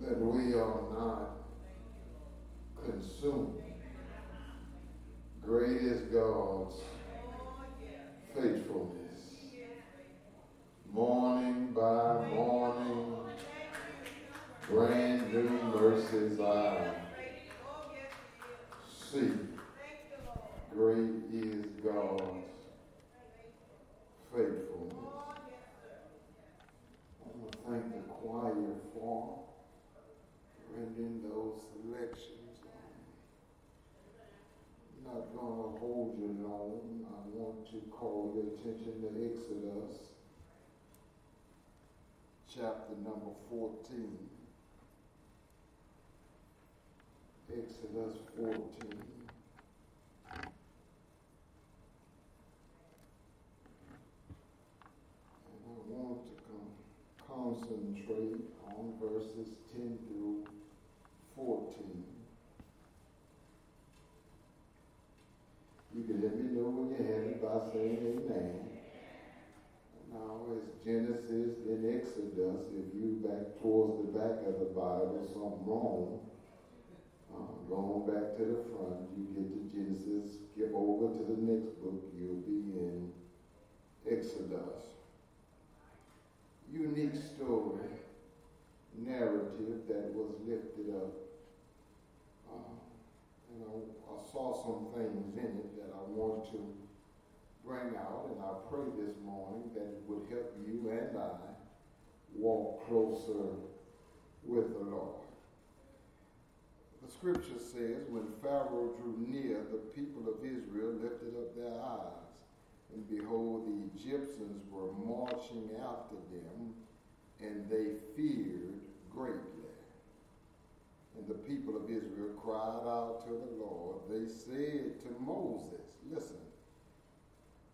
that we are not consumed. Great is God's faithfulness. Morning by morning, brand new mercies I see. Great is God's faithfulness. I want to thank the choir for rendering those selections. I'm not going to hold you long. I want to call your attention to Exodus chapter number 14. Exodus 14. And I want to concentrate on verses 10 through 14. You can let me know when you have it by saying amen. Now it's Genesis, then Exodus. If you back towards the back of the Bible, something wrong. Uh, going back to the front, you get to Genesis, skip over to the next book, you'll be in Exodus. Unique story, narrative that was lifted up. Uh, and I, I saw some things in it that I want to bring out, and I pray this morning that it would help you and I walk closer with the Lord. The scripture says, when Pharaoh drew near, the people of Israel lifted up their eyes, and behold, the Egyptians were marching after them, and they feared greatly. And the people of Israel cried out to the Lord. They said to Moses, Listen,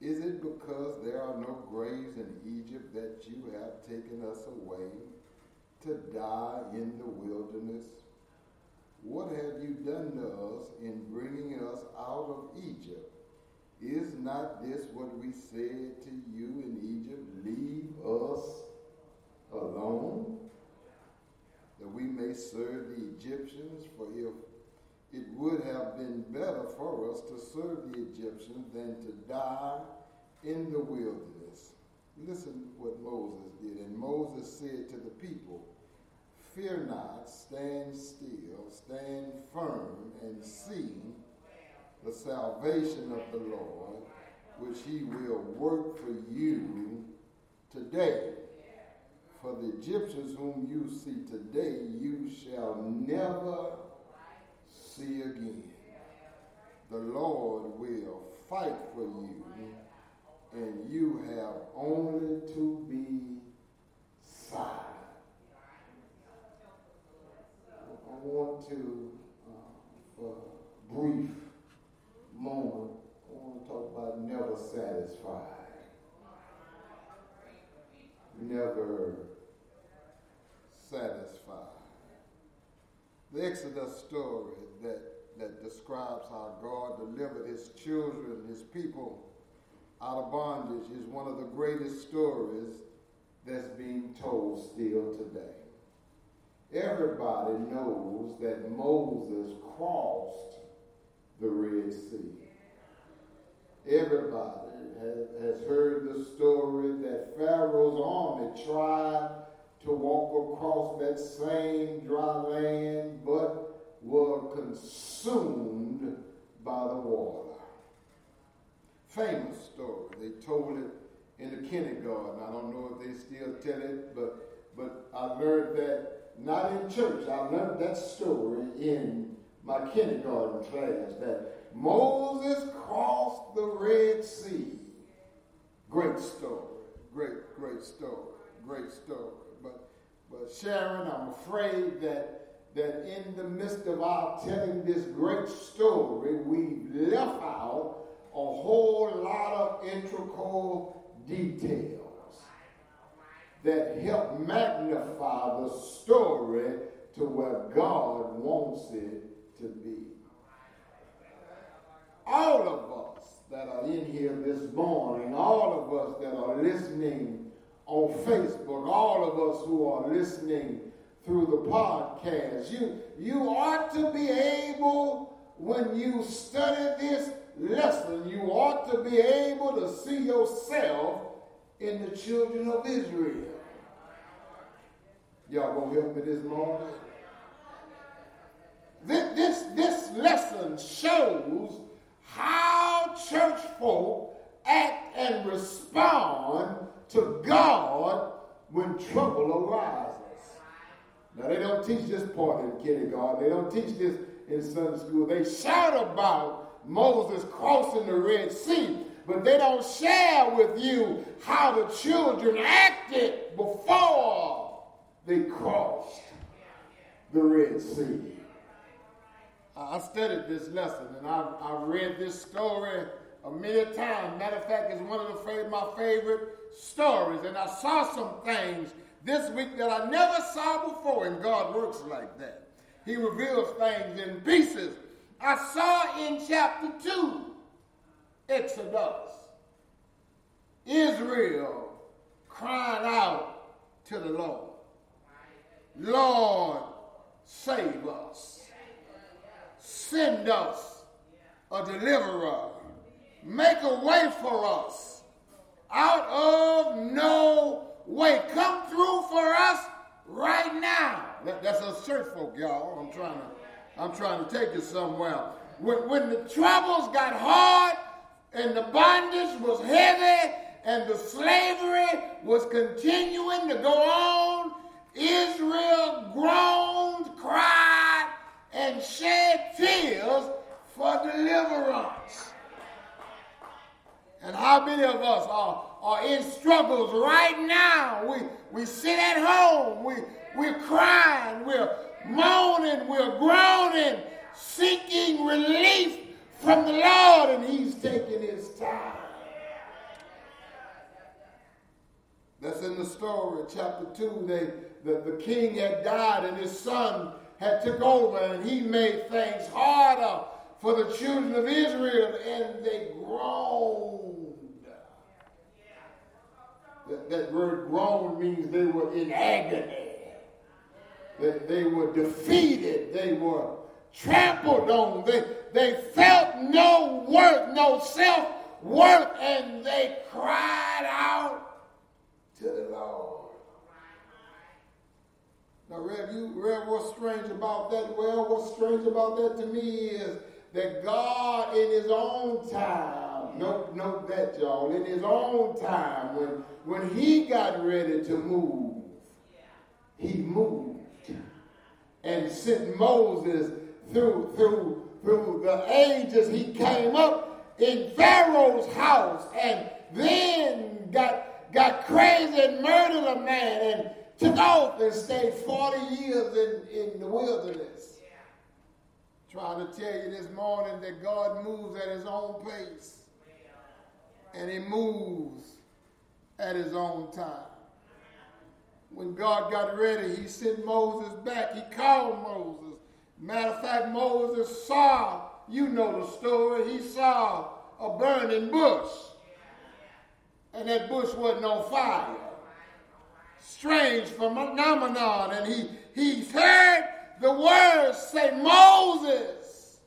is it because there are no graves in Egypt that you have taken us away to die in the wilderness? What have you done to us in bringing us out of Egypt? Is not this what we said to you in Egypt? Leave us alone that we may serve the Egyptians, for if it would have been better for us to serve the Egyptians than to die in the wilderness. Listen what Moses did. And Moses said to the people, Fear not, stand still, stand firm, and see the salvation of the Lord, which he will work for you today. For the Egyptians whom you see today, you shall never see again. The Lord will fight for you, and you have only to be silent. I want to, uh, for a brief moment, I want to talk about never satisfied. Never satisfied. The Exodus story that, that describes how God delivered his children, his people out of bondage is one of the greatest stories that's being told still today. Everybody knows that Moses crossed the Red Sea. Everybody has, has heard the story that Pharaoh's army tried to walk across that same dry land, but were consumed by the water. Famous story. They told it in the kindergarten. I don't know if they still tell it, but but I learned that not in church. I learned that story in my kindergarten class that Moses crossed the Red Sea. Great story. Great, great story. Great story. But, Sharon, I'm afraid that that in the midst of our telling this great story, we've left out a whole lot of integral details that help magnify the story to where God wants it to be. All of us that are in here this morning, all of us that are listening on Facebook, all of us who are listening through the podcast. You, you ought to be able, when you study this lesson, you ought to be able to see yourself in the children of Israel. Y'all gonna help me this morning? This, this, this lesson shows how church folk act and respond to God when trouble arises. Now, they don't teach this part in kindergarten. They don't teach this in Sunday school. They shout about Moses crossing the Red Sea, but they don't share with you how the children acted before they crossed the Red Sea. I studied this lesson and I've, I've read this story a million times. Matter of fact, it's one of the my favorite stories. And I saw some things this week that I never saw before, and God works like that. He reveals things in pieces. I saw in chapter 2, Exodus, Israel crying out to the Lord, Lord, save us. Send us a deliverer. Make a way for us out of no way. Come through for us right now. That, that's us church folk, y'all. I'm trying to, I'm trying to take you somewhere. When, when the troubles got hard and the bondage was heavy and the slavery was continuing to go on, Israel groaned, cried, and shed tears for deliverance. And how many of us are, are in struggles right now? We, we sit at home, we, we're crying, we're moaning, we're groaning, seeking relief from the Lord, and He's taking His time. That's in the story, chapter 2. They, the, the king had died, and his son had took over and he made things harder for the children of Israel and they groaned. That, word groan means they were in agony. That they were defeated. They were trampled on. They, they felt no worth, no self-worth, and they cried out to the Lord. Now, Rev, you, Rev, what's strange about that? Well, what's strange about that to me is that God, in His own time, note, note that, y'all, in His own time, when, when He got ready to move, He moved and sent Moses through, through, through the ages. He came up in Pharaoh's house and then got, got crazy and murdered a man and took off and stayed 40 years in, in the wilderness. Trying to tell you this morning that God moves at his own pace. And he moves at his own time. When God got ready, he sent Moses back. He called Moses. Matter of fact, Moses saw, you know the story, he saw a burning bush. And that bush wasn't on fire strange phenomenon. And he, he heard the words say, Moses,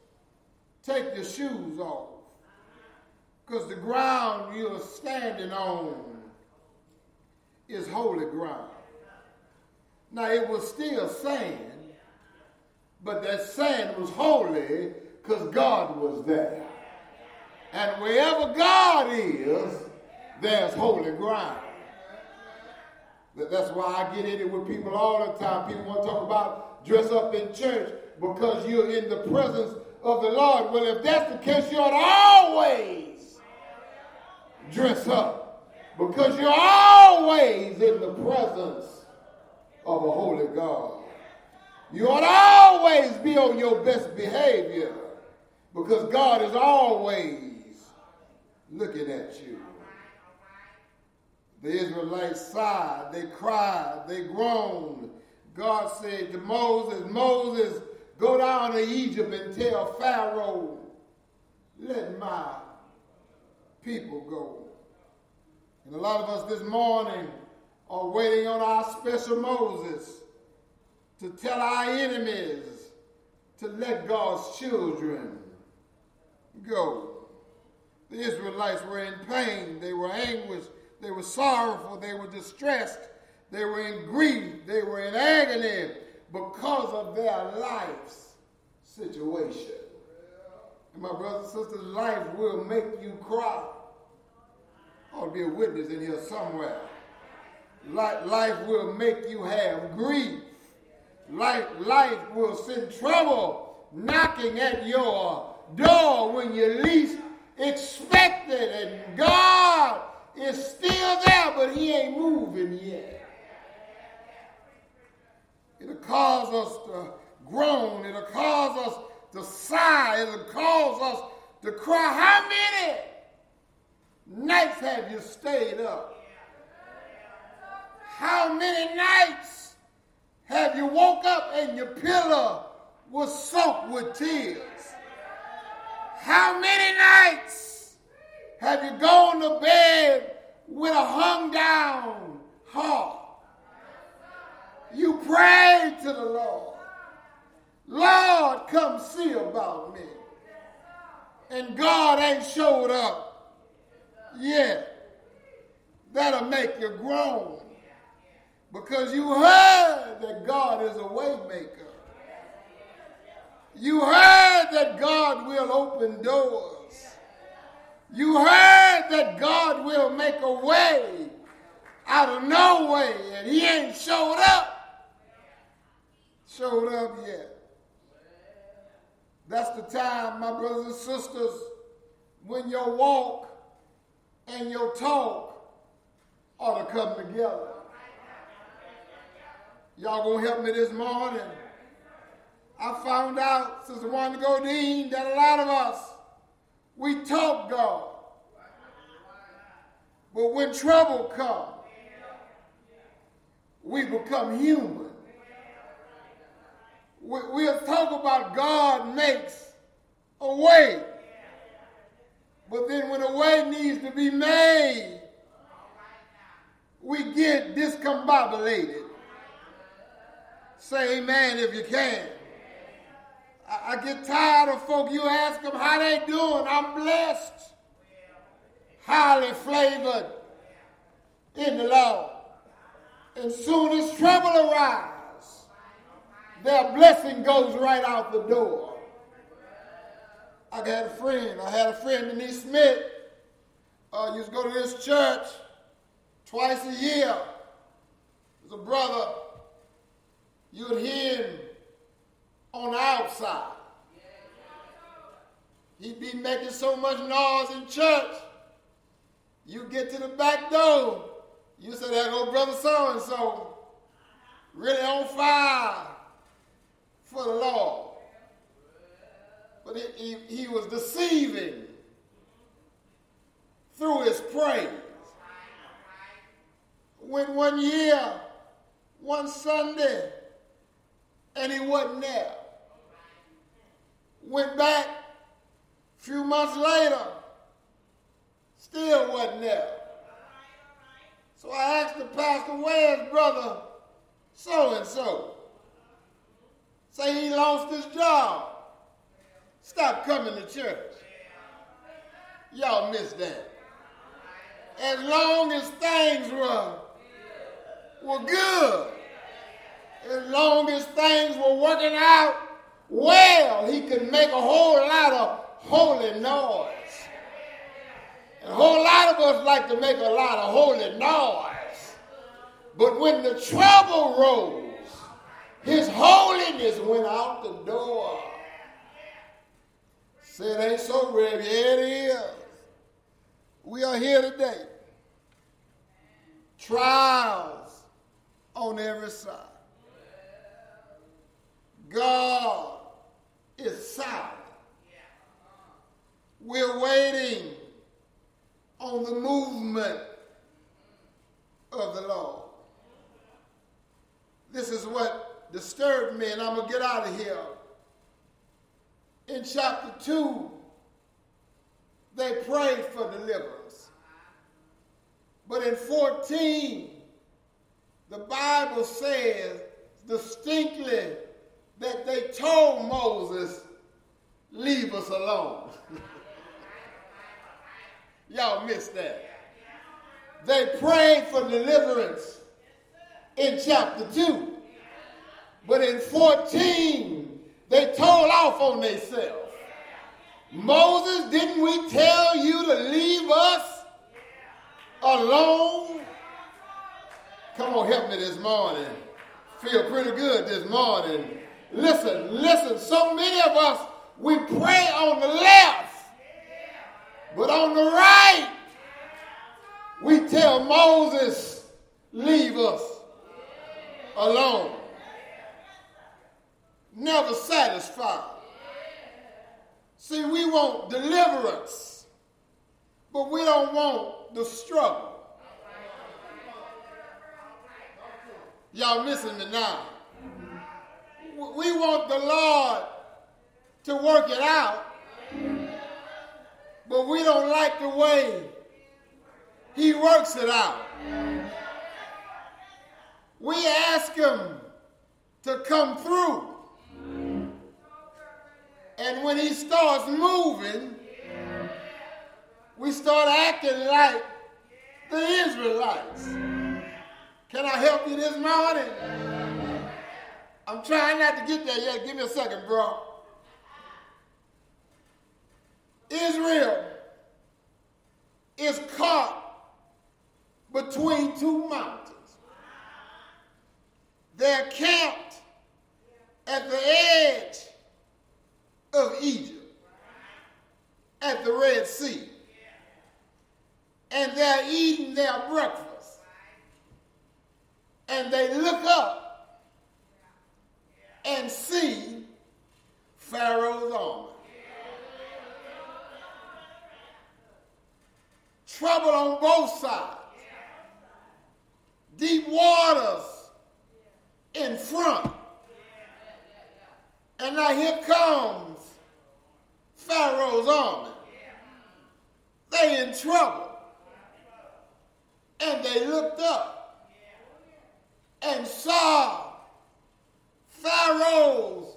take your shoes off. Because the ground you're standing on is holy ground. Now, it was still sand, but that sand was holy because God was there. And wherever God is, there's holy ground. That's why I get in it with people all the time. People want to talk about dress up in church because you're in the presence of the Lord. Well, if that's the case, you ought to always dress up because you're always in the presence of a holy God. You ought to always be on your best behavior because God is always looking at you. The Israelites sighed, they cried, they groaned. God said to Moses, Moses, go down to Egypt and tell Pharaoh, let my people go. And a lot of us this morning are waiting on our special Moses to tell our enemies to let God's children go. The Israelites were in pain, they were anguished, they were sorrowful, they were distressed, they were in grief, they were in agony because of their life's situation. And my brothers and sisters, life will make you cry. Ought to be a witness in here somewhere. Life will make you have grief. Life, life will send trouble knocking at your door when you least expect it. And God is still there, but He ain't moving yet. It'll cause us to groan. It'll cause us to sigh. It'll cause us to cry. How many nights have you stayed up? How many nights have you woke up and your pillow was soaked with tears? How many nights have you gone to bed with a hung down heart? You prayed to the Lord. Lord, come see about me. And God ain't showed up yet. That'll make you groan. Because you heard that God is a waymaker. You heard that God will open doors. You heard that God will make a way out of no way, and He ain't showed up. Showed up yet. That's the time, my brothers and sisters, when your walk and your talk ought to come together. Y'all gonna help me this morning? I found out, Sister Wanda Godine, that a lot of us, we talk God. But when trouble comes, we become human. We, we'll talk about God makes a way. But then when a way needs to be made, we get discombobulated. Say amen if you can. I, I get tired of folk, you ask them how they doing. I'm blessed. Highly flavored in the Lord. And soon as trouble arises, their blessing goes right out the door. I had a friend. I had a friend, Denise Smith. Uh, used to go to this church twice a year. There's a brother you'd hear him on the outside. He'd be making so much noise in church. You get to the back door, you say, that old brother so and so, really on fire for the Lord. But he, he, he was deceiving through his praise. When one year, one Sunday, and he wasn't there. Went back a few months later, still wasn't there. So I asked the pastor, where's brother so and so? Say he lost his job. Stop coming to church. Y'all miss that. As long as things were, were good, as long as things were working out well, he could make a whole lot of holy noise. And a whole lot of us like to make a lot of holy noise. But when the trouble rose, his holiness went out the door. Said, it ain't so ready. Yeah, it is. We are here today. Trials on every side. God is silent. We're waiting on the movement of the Lord. This is what disturbed me, and I'm going to get out of here. In chapter 2, they prayed for deliverance. But in 14, the Bible says distinctly that they told Moses, leave us alone. Y'all missed that. They prayed for deliverance in chapter 2. But in 14, they told off on themselves. Moses, didn't we tell you to leave us alone? Come on, help me this morning. Feel pretty good this morning. Listen, listen, so many of us, we pray on the left, but on the right, we tell Moses, leave us alone. Never satisfied. See, we want deliverance, but we don't want the struggle. Y'all missing me now. We want the Lord to work it out, but we don't like the way He works it out. We ask Him to come through. And when He starts moving, we start acting like the Israelites. Can I help you this morning? I'm trying not to get there yet. Give me a second, bro. Israel is caught between two mountains. They're camped at the edge of Egypt, at the Red Sea. And they're eating their breakfast and they look up and see Pharaoh's army. Trouble on both sides. Deep waters in front. And now here comes Pharaoh's army. They in trouble. And they looked up and saw Pharaoh's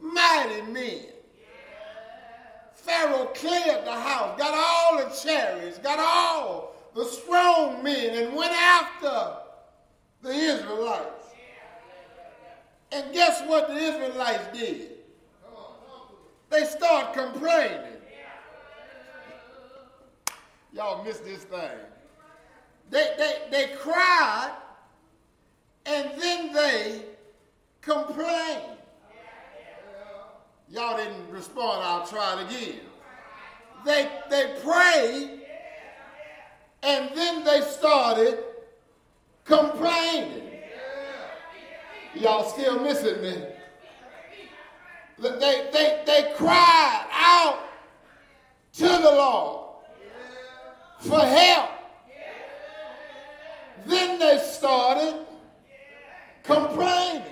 mighty men. Pharaoh cleared the house, got all the chariots, got all the strong men, and went after the Israelites. And guess what the Israelites did? They start complaining. Y'all missed this thing. They, they, they cried and then they complained. Y'all didn't respond, I'll try it again. They, they prayed and then they started complaining. Y'all still missing me? They, they, they cried out to the Lord for help. Then they started complaining.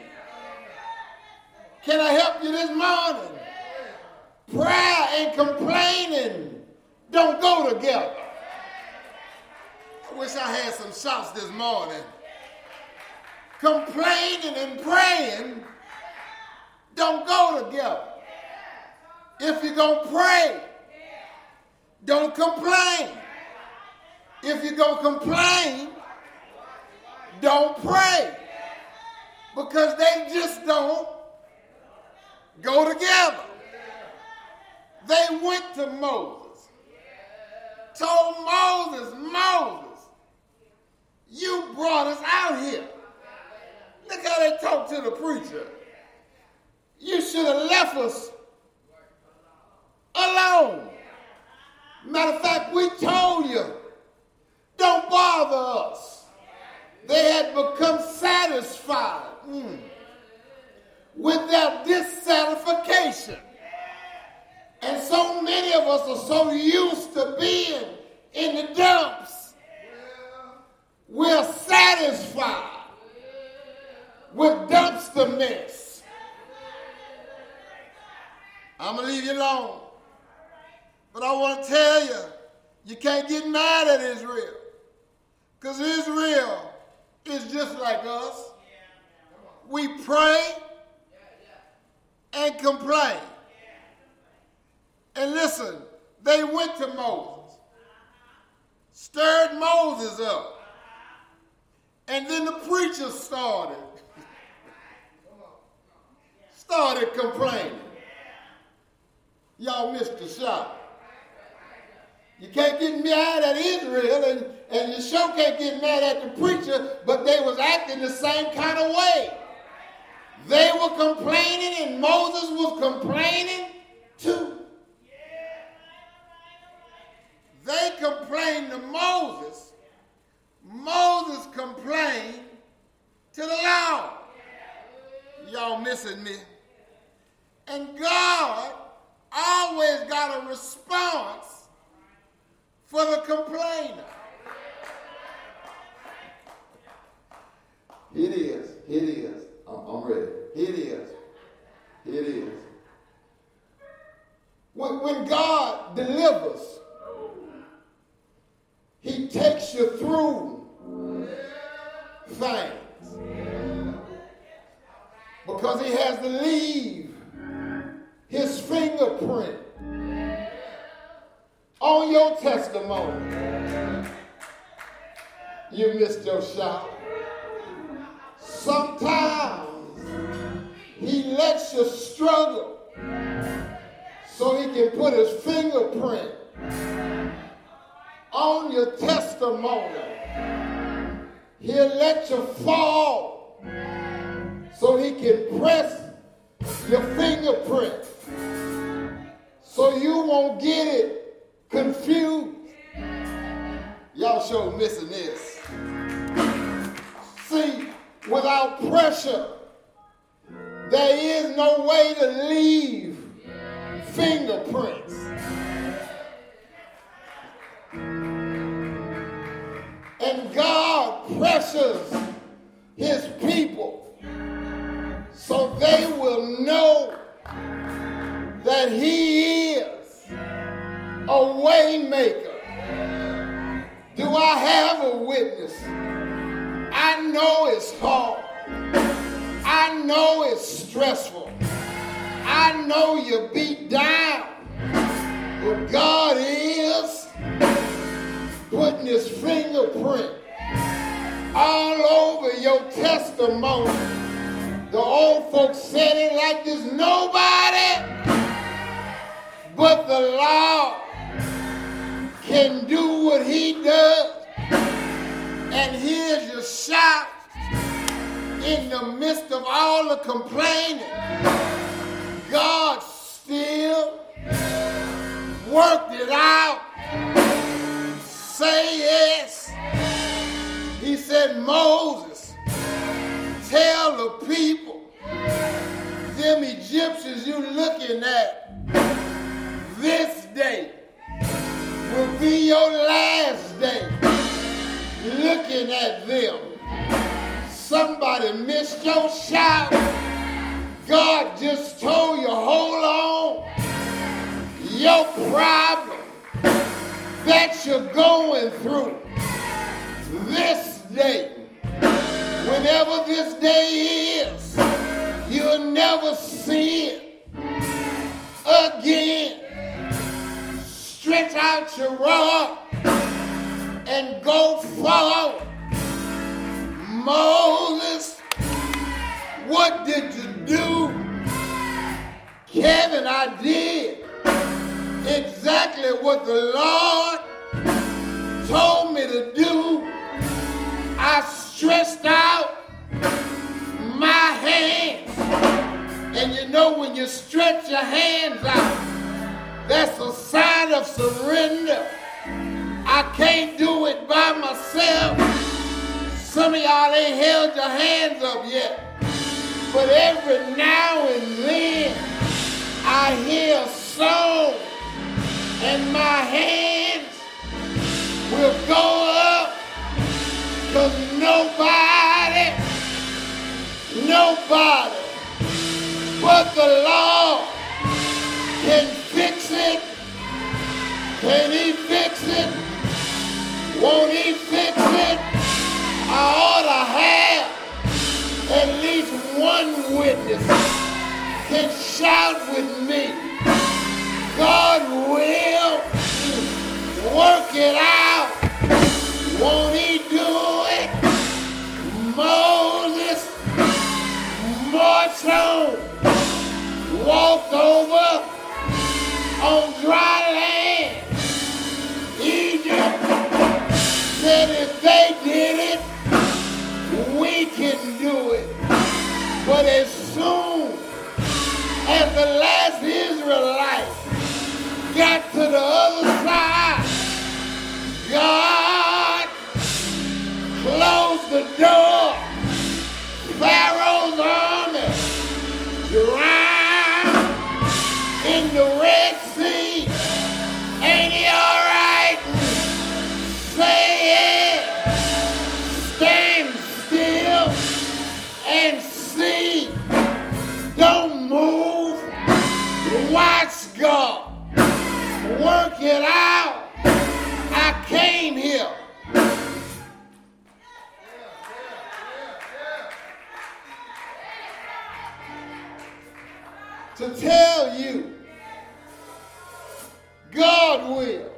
Can I help you this morning? Prayer and complaining don't go together. I wish I had some shots this morning. Complaining and praying don't go together. If you're going to pray, don't complain. If you're going to complain, don't pray because they just don't go together. They went to Moses, told Moses, Moses, you brought us out here. Look how they talk to the preacher. You should have left us alone. Matter of fact, we told you, don't bother us. They had become satisfied mm, with their dissatisfaction. And so many of us are so used to being in the dumps. We're satisfied with dumpster mess. I'm going to leave you alone. But I want to tell you, you can't get mad at Israel. Because Israel is just like us. We pray and complain. And listen, they went to Moses, stirred Moses up, and then the preacher started. Started complaining. Y'all missed the shot. You can't get mad at Israel, and, can't get mad at the preacher, but they was acting the same kind of way. They were complaining, and Moses was complaining Because He has to leave His fingerprint on your testimony. You missed your shot. Sometimes he lets you struggle so he can put his fingerprint on your testimony. He'll let you fall so he can press your fingerprint so you won't get it confused. Y'all sure missing this. See, without pressure, there is no way to leave fingerprints. And God pressures his people so they will know that he is a waymaker. Do I have a witness? I know it's hard. I know it's stressful. I know you're beat down. But God is putting his fingerprint all over your testimony. The old folks said it like there's nobody but the Lord can do what he does. And here's your shout in the midst of all the complaining. God still worked it out. Say yes. He said, Moses, tell the people, them Egyptians you looking at this day will be your last day looking at them. Somebody missed your shout. God just told you, hold on. Your problem that you're going through this day is, you'll never see it again stretch out your rod and go forward. Moses, what did you do? Kevin, I did exactly what the Lord told me to do. I stretched out my hands. And you know when you stretch your hands out, that's a sign of surrender. I can't do it by myself. Some of y'all ain't held your hands up yet. But every now and then I hear a song and my hands will go up because nobody, Nobody but the law can fix it. Can he fix it? Won't he fix it? I ought to have at least one witness can shout with me. God will work it out. Got to the other side, God closed the door. Pharaoh's army drowned in the Red Sea. Ain't he all right? Say it. Stand still and see. Don't move. Watch God. Work it out. I came here. To tell you, God will.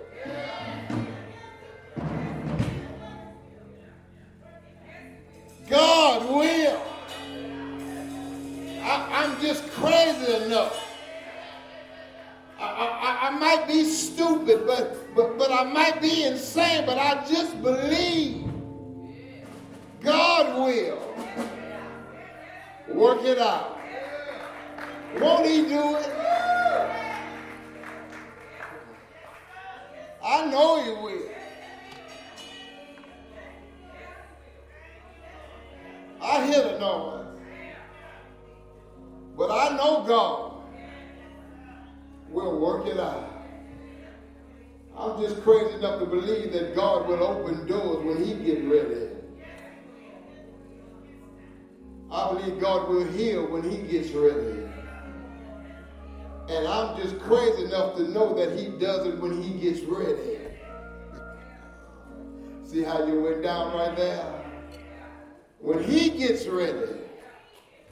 When he gets ready,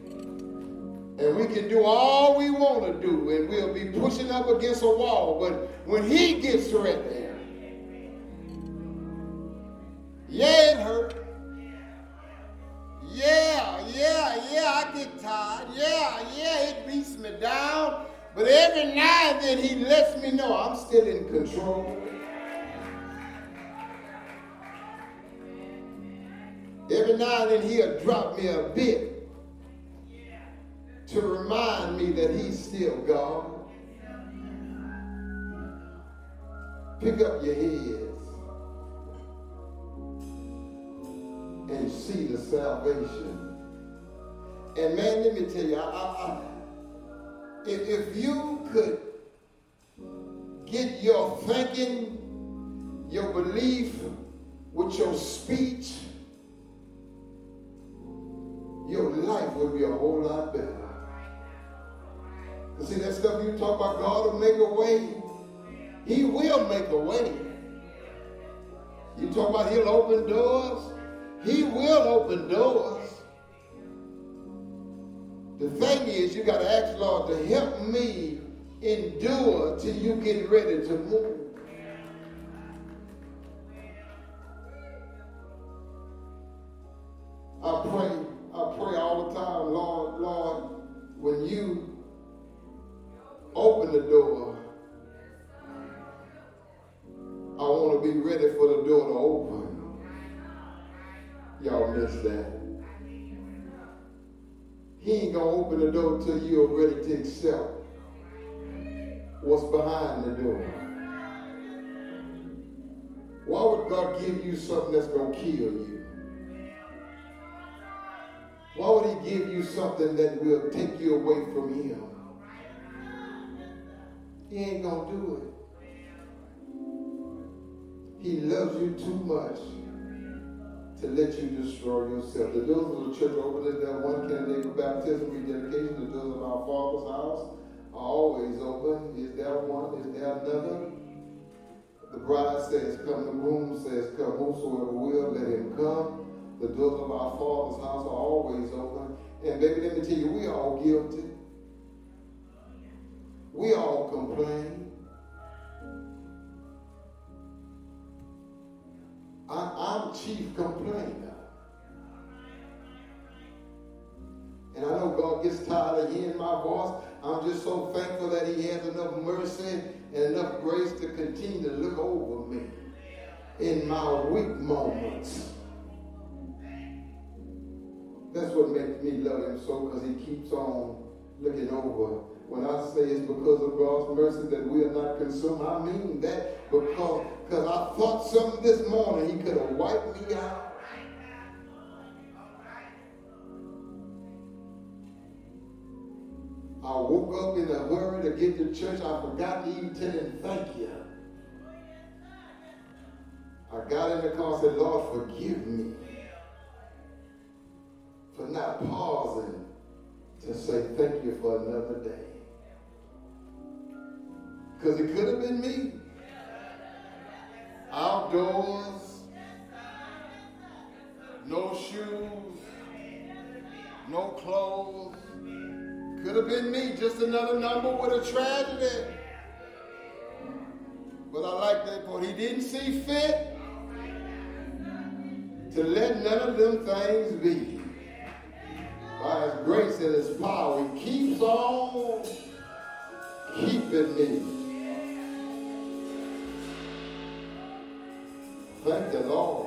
and we can do all we want to do, and we'll be pushing up against a wall, but when he gets ready, yeah, it hurt. Yeah, yeah, yeah, I get tired. Yeah, yeah, it beats me down. But every now and then he lets me know I'm still in control. Every now and then he'll drop me a bit to remind me that he's still God. Pick up your heads and see the salvation. And man, let me tell you, I, I, if, if you could get your thinking, your belief with your speech, your life would be a whole lot better. You see that stuff you talk about, God will make a way. He will make a way. You talk about he'll open doors. He will open doors. The thing is, you got to ask Lord to help me endure till you get ready to move. Door till you're ready to accept what's behind the door. Why would God give you something that's going to kill you? Why would he give you something that will take you away from him? He ain't going to do it. He loves you too much to let you destroy yourself. The doors of the church open. Is there one candidate for baptism, rededication? The doors of our Father's house are always open. Is there one? Is there another? The bride says, Come. The groom says, Come. Whosoever will, let him come. The doors of our Father's house are always open. And baby, let me tell you, we all guilty. We all complain. I, am chief complainer. And I know God gets tired of hearing my voice. I'm just so thankful that He has enough mercy and enough grace to continue to look over me in my weak moments. That's what makes me love Him so because He keeps on looking over. When I say it's because of God's mercy that we are not consumed, I mean that because because I thought something this morning He could have wiped me out I woke up in a hurry to get to church. I forgot to even tell him thank you. I got in the car and said, Lord, forgive me for not pausing to say thank you for another day. Because it could have been me. Outdoors, no shoes, no clothes, could have been me, just another number with a tragedy. But I like that part. He didn't see fit to let none of them things be. By his grace and his power, he keeps on keeping me. The Lord.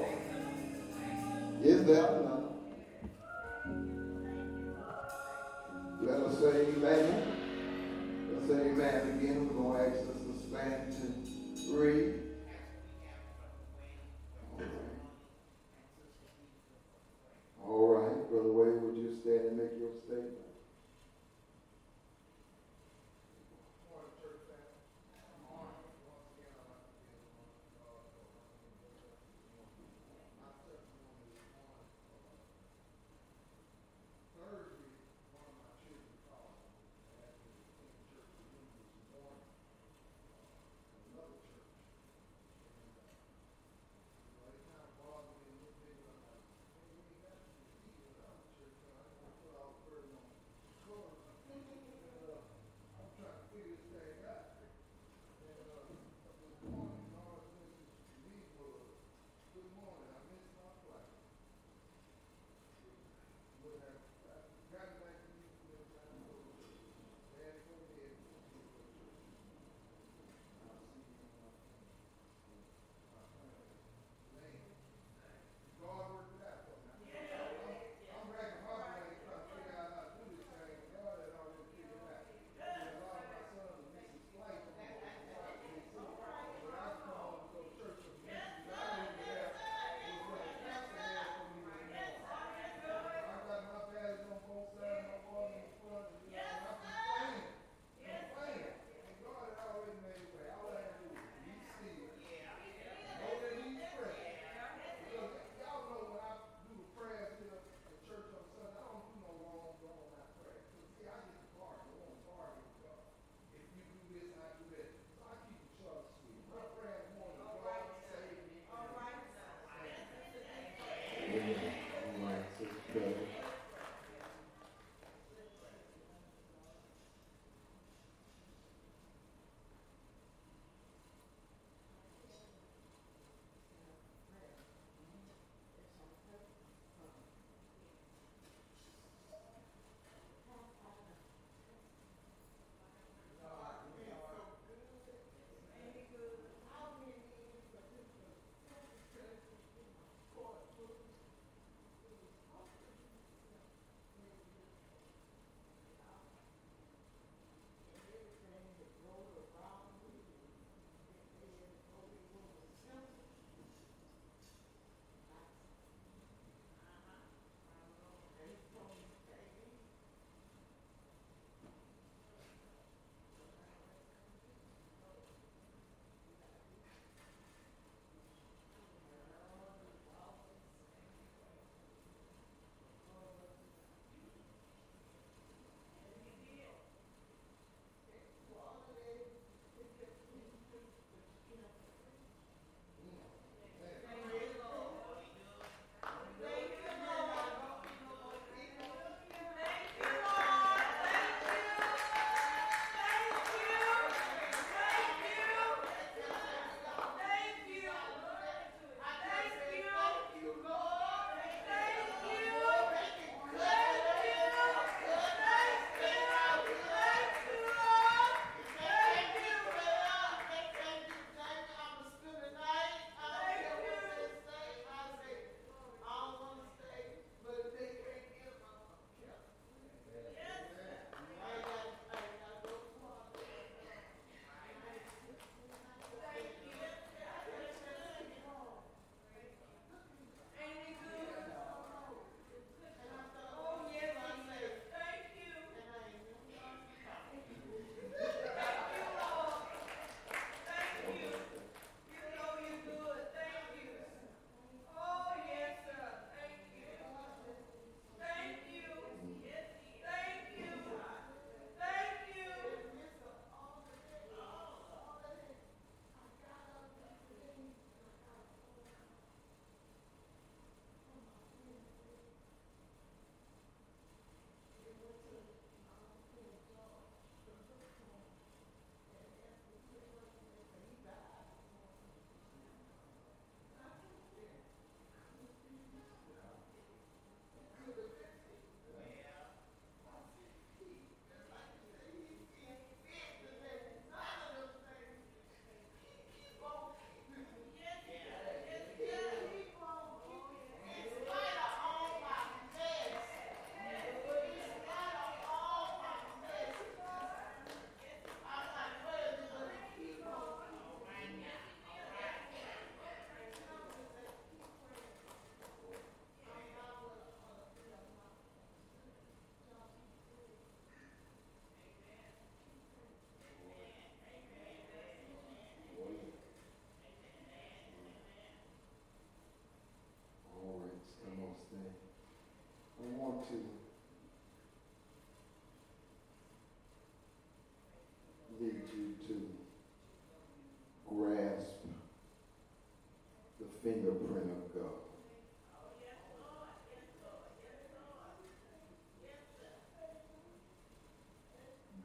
Christ is.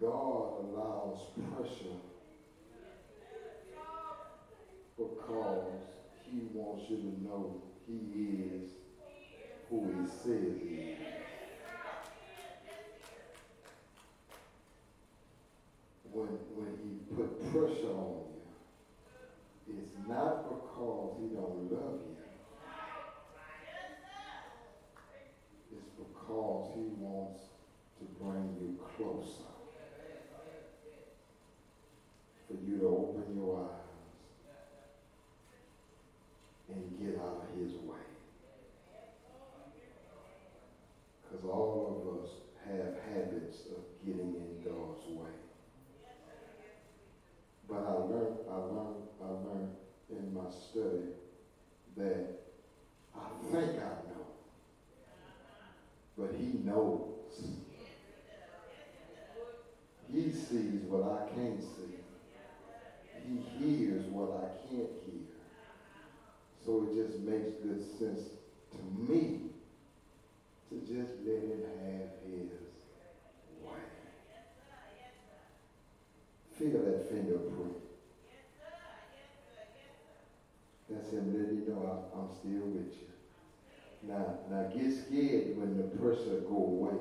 God allows pressure because he wants you to know he is who he says he is. When, when he put pressure on you, it's not because he don't love you. It's because he wants to bring you closer. For you to open your eyes and get out of his way. Because all of us have habits of getting in God's way. But I learned, I learned, I learned in my study that I think I know, but he knows. He sees what I can't see. He hears what I can't hear. So it just makes good to me to just let him have his way. Feel that fingerprint. That's him letting you know I'm, I'm still with you. Now, now get scared when the pressure go away.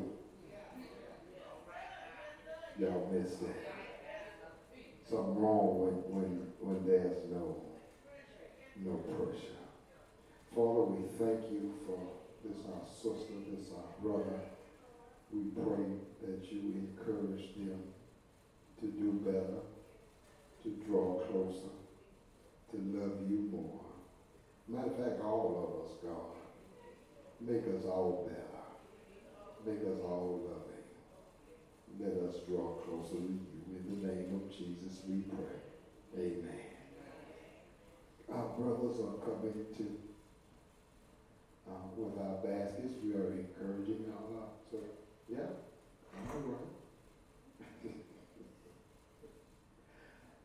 Y'all miss that. Something wrong when, when, when there's no, no pressure. Father, we thank you for this our sister, this our brother. We pray that you encourage them to do better, to draw closer, to love you more. Matter of fact, all of us, God, make us all better. Make us all loving. Let us draw closer to you. In the name of Jesus, we pray. Amen. Our brothers are coming to uh, with our baskets. We are encouraging our uh, so yeah, all right.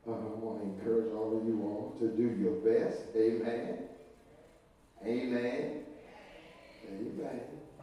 uh, I want to encourage all of you all to do your best. Amen. Amen. Amen.